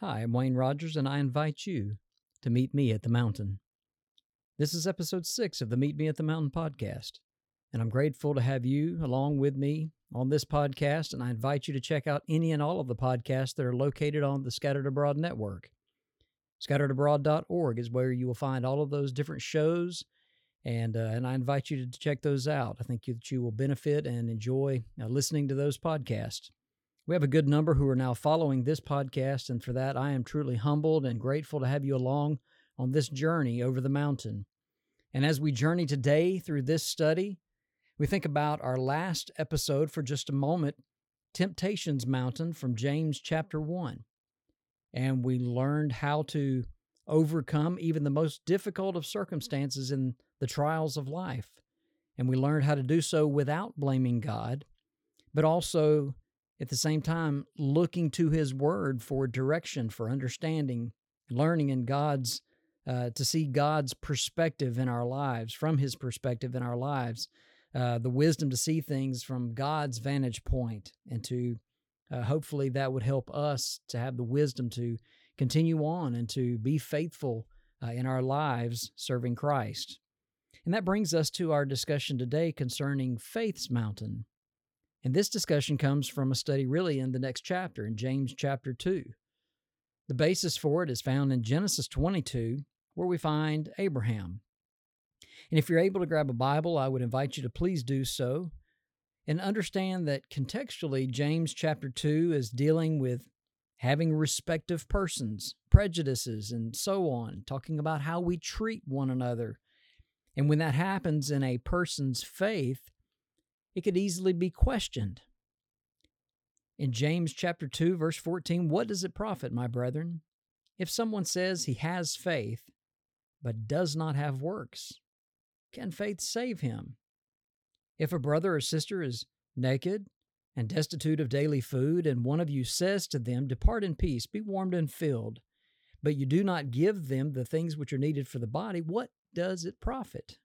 Hi, I'm Wayne Rogers, and I invite you to meet me at the mountain. This is episode six of the Meet Me at the Mountain podcast, and I'm grateful to have you along with me on this podcast. And I invite you to check out any and all of the podcasts that are located on the Scattered Abroad network. ScatteredAbroad.org is where you will find all of those different shows, and uh, and I invite you to check those out. I think that you will benefit and enjoy uh, listening to those podcasts. We have a good number who are now following this podcast, and for that, I am truly humbled and grateful to have you along on this journey over the mountain. And as we journey today through this study, we think about our last episode for just a moment Temptations Mountain from James chapter 1. And we learned how to overcome even the most difficult of circumstances in the trials of life. And we learned how to do so without blaming God, but also at the same time looking to his word for direction for understanding learning in god's uh, to see god's perspective in our lives from his perspective in our lives uh, the wisdom to see things from god's vantage point and to uh, hopefully that would help us to have the wisdom to continue on and to be faithful uh, in our lives serving christ. And that brings us to our discussion today concerning faith's mountain and this discussion comes from a study really in the next chapter, in James chapter 2. The basis for it is found in Genesis 22, where we find Abraham. And if you're able to grab a Bible, I would invite you to please do so and understand that contextually, James chapter 2 is dealing with having respective persons, prejudices, and so on, talking about how we treat one another. And when that happens in a person's faith, it could easily be questioned. In James chapter 2 verse 14, what does it profit, my brethren, if someone says he has faith but does not have works? Can faith save him? If a brother or sister is naked and destitute of daily food, and one of you says to them, Depart in peace, be warmed and filled, but you do not give them the things which are needed for the body, what does it profit?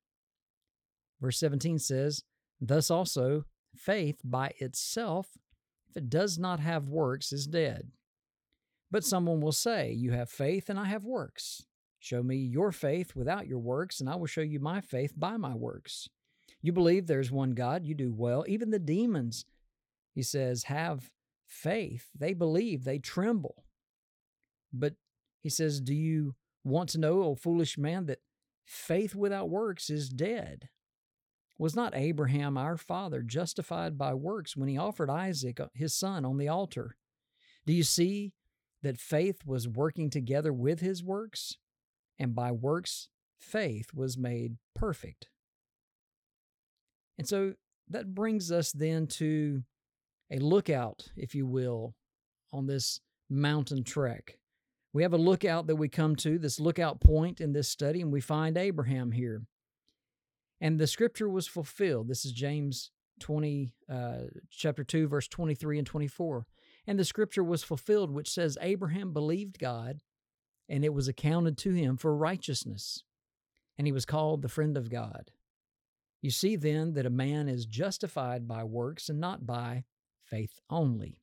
Verse 17 says, Thus also, faith by itself, if it does not have works, is dead. But someone will say, You have faith, and I have works. Show me your faith without your works, and I will show you my faith by my works. You believe there's one God, you do well. Even the demons, he says, have faith. They believe, they tremble. But he says, Do you want to know, O foolish man, that faith without works is dead? Was not Abraham our father justified by works when he offered Isaac, uh, his son, on the altar? Do you see that faith was working together with his works? And by works, faith was made perfect. And so that brings us then to a lookout, if you will, on this mountain trek. We have a lookout that we come to, this lookout point in this study, and we find Abraham here. And the scripture was fulfilled. This is James 20, uh, chapter 2, verse 23 and 24. And the scripture was fulfilled, which says, Abraham believed God, and it was accounted to him for righteousness. And he was called the friend of God. You see then that a man is justified by works and not by faith only.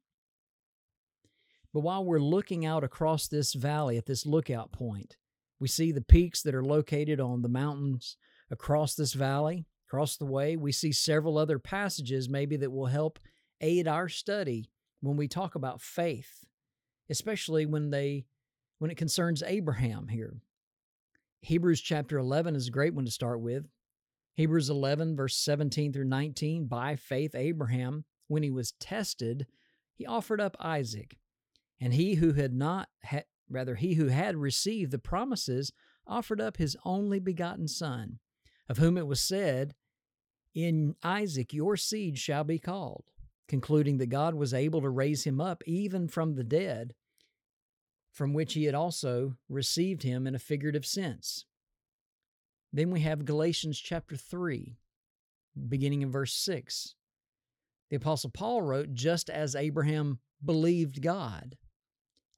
But while we're looking out across this valley at this lookout point, we see the peaks that are located on the mountains across this valley, across the way. We see several other passages maybe that will help aid our study when we talk about faith, especially when they when it concerns Abraham here. Hebrews chapter 11 is a great one to start with. Hebrews 11 verse 17 through 19, by faith Abraham when he was tested, he offered up Isaac. And he who had not had, rather he who had received the promises offered up his only begotten son of whom it was said, In Isaac your seed shall be called, concluding that God was able to raise him up even from the dead, from which he had also received him in a figurative sense. Then we have Galatians chapter 3, beginning in verse 6. The Apostle Paul wrote, Just as Abraham believed God,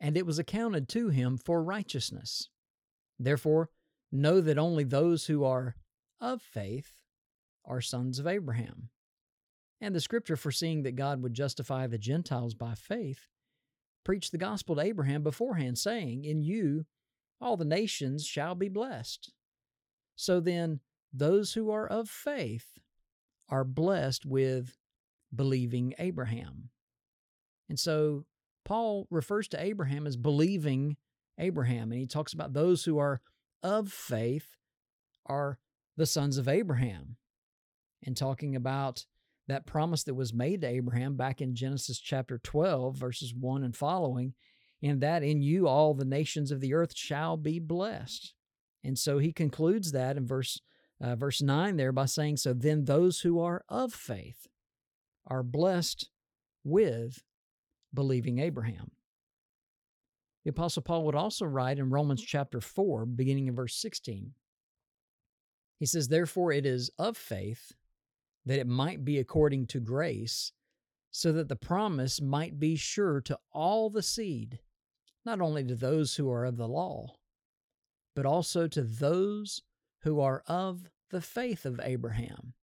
and it was accounted to him for righteousness. Therefore, know that only those who are of faith are sons of Abraham. And the scripture foreseeing that God would justify the Gentiles by faith preached the gospel to Abraham beforehand, saying, In you all the nations shall be blessed. So then, those who are of faith are blessed with believing Abraham. And so Paul refers to Abraham as believing Abraham, and he talks about those who are of faith are the sons of Abraham, and talking about that promise that was made to Abraham back in Genesis chapter 12, verses 1 and following, and that in you all the nations of the earth shall be blessed. And so he concludes that in verse uh, verse 9 there by saying, So then those who are of faith are blessed with believing Abraham. The Apostle Paul would also write in Romans chapter 4, beginning in verse 16. He says, Therefore it is of faith that it might be according to grace, so that the promise might be sure to all the seed, not only to those who are of the law, but also to those who are of the faith of Abraham.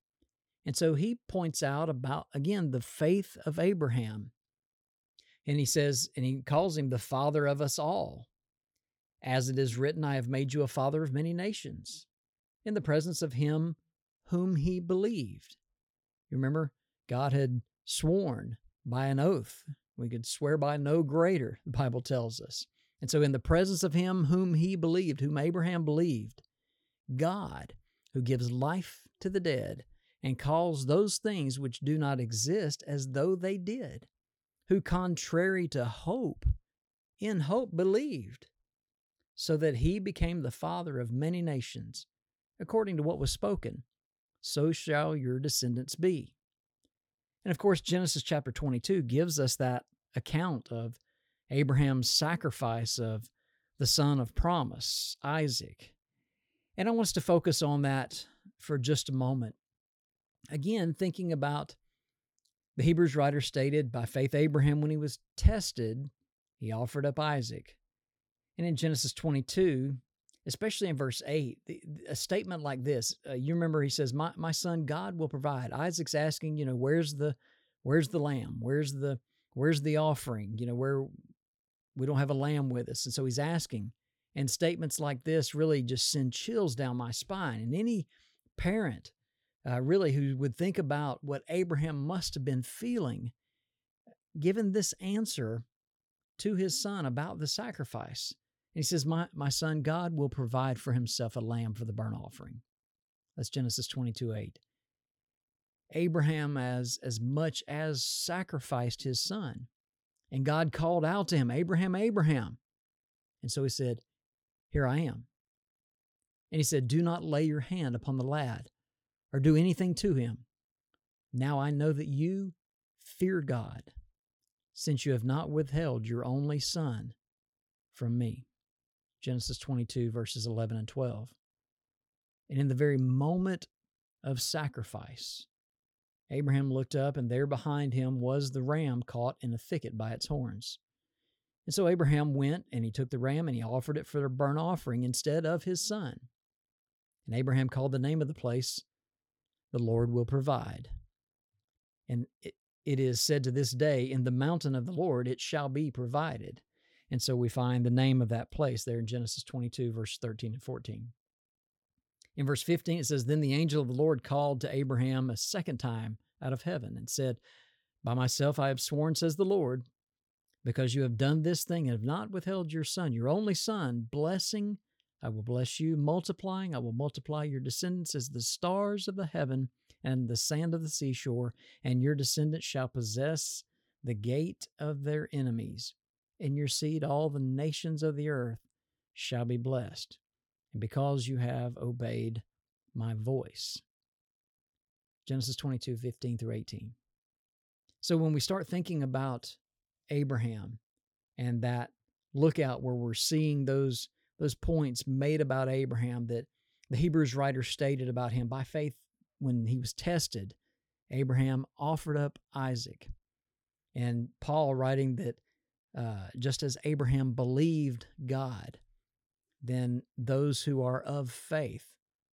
And so he points out about, again, the faith of Abraham. And he says, and he calls him the father of us all. As it is written, I have made you a father of many nations, in the presence of him whom he believed. You remember, God had sworn by an oath. We could swear by no greater, the Bible tells us. And so, in the presence of him whom he believed, whom Abraham believed, God, who gives life to the dead and calls those things which do not exist as though they did, who, contrary to hope, in hope believed, so that he became the father of many nations, according to what was spoken, so shall your descendants be. And of course, Genesis chapter 22 gives us that account of Abraham's sacrifice of the son of promise, Isaac. And I want us to focus on that for just a moment. Again, thinking about the Hebrews writer stated, by faith, Abraham, when he was tested, he offered up Isaac. And in Genesis 22, especially in verse 8, a statement like this, uh, you remember he says, my, my son, God will provide. Isaac's asking, you know, where's the, where's the lamb? Where's the, where's the offering? You know, where we don't have a lamb with us. And so he's asking. And statements like this really just send chills down my spine. And any parent, uh, really, who would think about what Abraham must have been feeling, given this answer to his son about the sacrifice. He says, my, my son, God will provide for himself a lamb for the burnt offering. That's Genesis 22 8. Abraham, as, as much as sacrificed his son, and God called out to him, Abraham, Abraham. And so he said, Here I am. And he said, Do not lay your hand upon the lad or do anything to him. Now I know that you fear God, since you have not withheld your only son from me. Genesis 22, verses 11 and 12. And in the very moment of sacrifice, Abraham looked up, and there behind him was the ram caught in a thicket by its horns. And so Abraham went and he took the ram and he offered it for a burnt offering instead of his son. And Abraham called the name of the place, The Lord Will Provide. And it, it is said to this day, In the mountain of the Lord it shall be provided. And so we find the name of that place there in Genesis 22, verse 13 and 14. In verse 15, it says, Then the angel of the Lord called to Abraham a second time out of heaven and said, By myself I have sworn, says the Lord, because you have done this thing and have not withheld your son, your only son, blessing, I will bless you, multiplying, I will multiply your descendants as the stars of the heaven and the sand of the seashore, and your descendants shall possess the gate of their enemies. In your seed, all the nations of the earth shall be blessed and because you have obeyed my voice. Genesis 22, 15 through 18. So when we start thinking about Abraham and that lookout where we're seeing those, those points made about Abraham that the Hebrews writer stated about him by faith when he was tested, Abraham offered up Isaac. And Paul writing that uh, just as Abraham believed God, then those who are of faith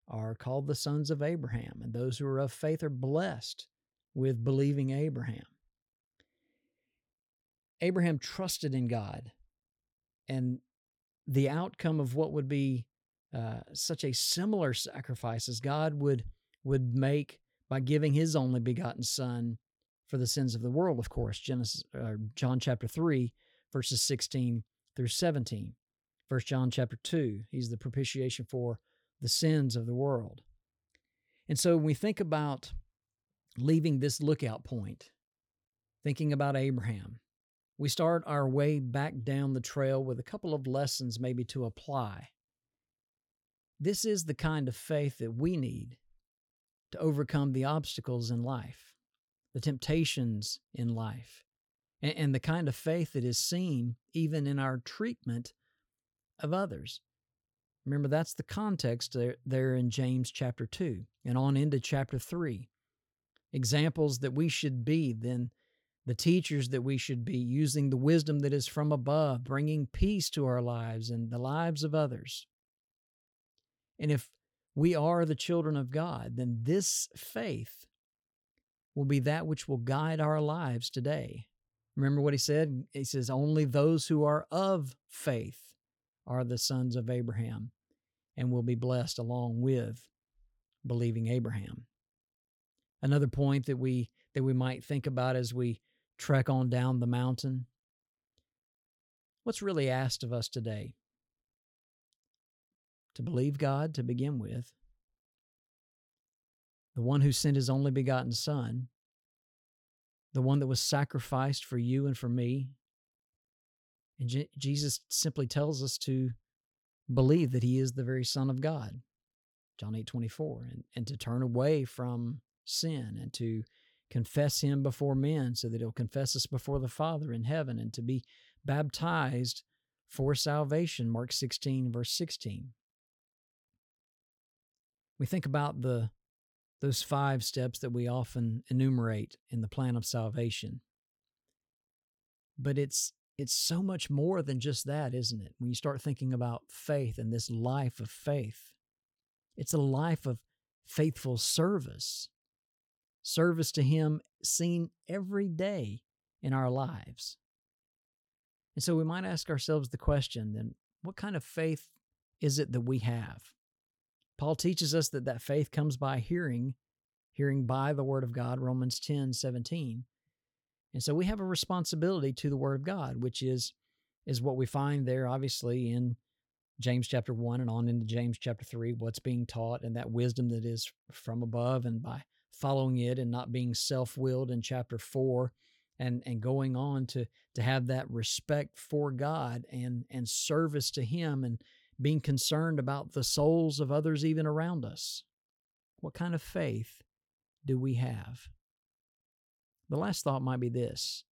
are called the sons of Abraham, and those who are of faith are blessed with believing Abraham. Abraham trusted in God, and the outcome of what would be uh, such a similar sacrifice as God would would make by giving His only begotten Son for the sins of the world. Of course, Genesis, uh, John chapter three, verses sixteen through seventeen. First John chapter two, He's the propitiation for the sins of the world. And so when we think about leaving this lookout point, thinking about Abraham, we start our way back down the trail with a couple of lessons maybe to apply. This is the kind of faith that we need to overcome the obstacles in life, the temptations in life, and, and the kind of faith that is seen even in our treatment of others. Remember, that's the context there, there in James chapter 2 and on into chapter 3. Examples that we should be, then the teachers that we should be, using the wisdom that is from above, bringing peace to our lives and the lives of others. And if we are the children of God, then this faith will be that which will guide our lives today. Remember what he said? He says, Only those who are of faith are the sons of Abraham and will be blessed along with believing Abraham. Another point that we that we might think about as we trek on down the mountain. What's really asked of us today? To believe God to begin with, the one who sent his only begotten Son, the one that was sacrificed for you and for me, and Je- Jesus simply tells us to believe that he is the very Son of God. John 8 24, and, and to turn away from sin and to confess him before men so that he'll confess us before the Father in heaven and to be baptized for salvation. Mark 16, verse 16. We think about the those five steps that we often enumerate in the plan of salvation. But it's it's so much more than just that, isn't it? When you start thinking about faith and this life of faith, it's a life of faithful service, service to Him seen every day in our lives. And so we might ask ourselves the question then, what kind of faith is it that we have? Paul teaches us that that faith comes by hearing, hearing by the Word of God, Romans 10 17. And so we have a responsibility to the Word of God, which is is what we find there, obviously, in James chapter 1 and on into James chapter 3, what's being taught and that wisdom that is from above, and by following it and not being self willed in chapter 4. And, and going on to to have that respect for God and and service to Him and being concerned about the souls of others even around us. What kind of faith do we have? The last thought might be this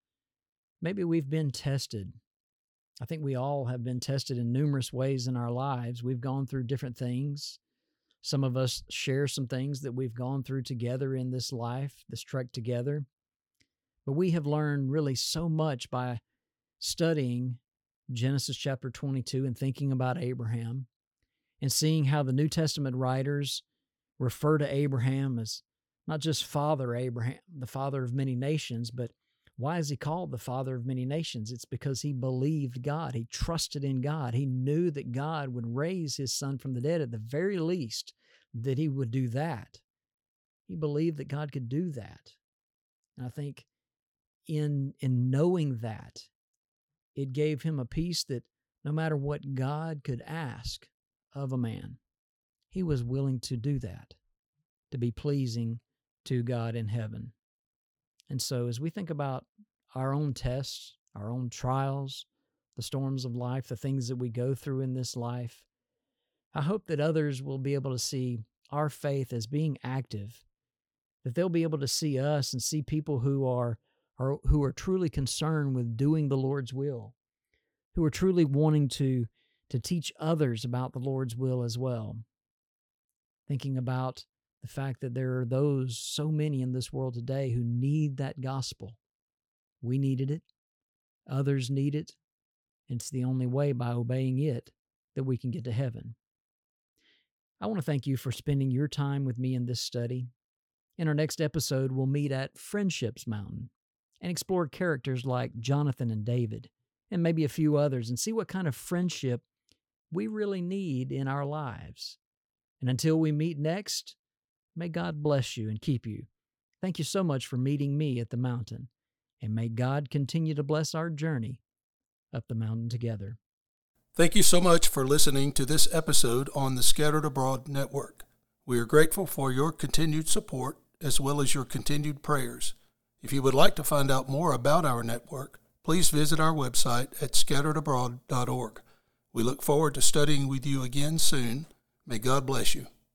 maybe we've been tested. I think we all have been tested in numerous ways in our lives. We've gone through different things. Some of us share some things that we've gone through together in this life, this trek together. But we have learned really so much by studying Genesis chapter 22 and thinking about Abraham and seeing how the New Testament writers refer to Abraham as not just Father Abraham, the father of many nations, but why is he called the father of many nations? It's because he believed God. He trusted in God. He knew that God would raise his son from the dead at the very least, that he would do that. He believed that God could do that. And I think in in knowing that, it gave him a peace that no matter what God could ask of a man, he was willing to do that, to be pleasing to God in heaven. And so, as we think about our own tests, our own trials, the storms of life, the things that we go through in this life, I hope that others will be able to see our faith as being active, that they'll be able to see us and see people who are, are who are truly concerned with doing the Lord's will, who are truly wanting to to teach others about the Lord's will as well. Thinking about the fact that there are those, so many in this world today, who need that gospel. We needed it, others need it. It's the only way by obeying it that we can get to heaven. I want to thank you for spending your time with me in this study. In our next episode, we'll meet at Friendships Mountain and explore characters like Jonathan and David, and maybe a few others, and see what kind of friendship we really need in our lives. And until we meet next, may God bless you and keep you. Thank you so much for meeting me at the mountain, and may God continue to bless our journey up the mountain together. Thank you so much for listening to this episode on the Scattered Abroad Network. We are grateful for your continued support as well as your continued prayers. If you would like to find out more about our network, please visit our website at scatteredabroad.org. We look forward to studying with you again soon. May God bless you.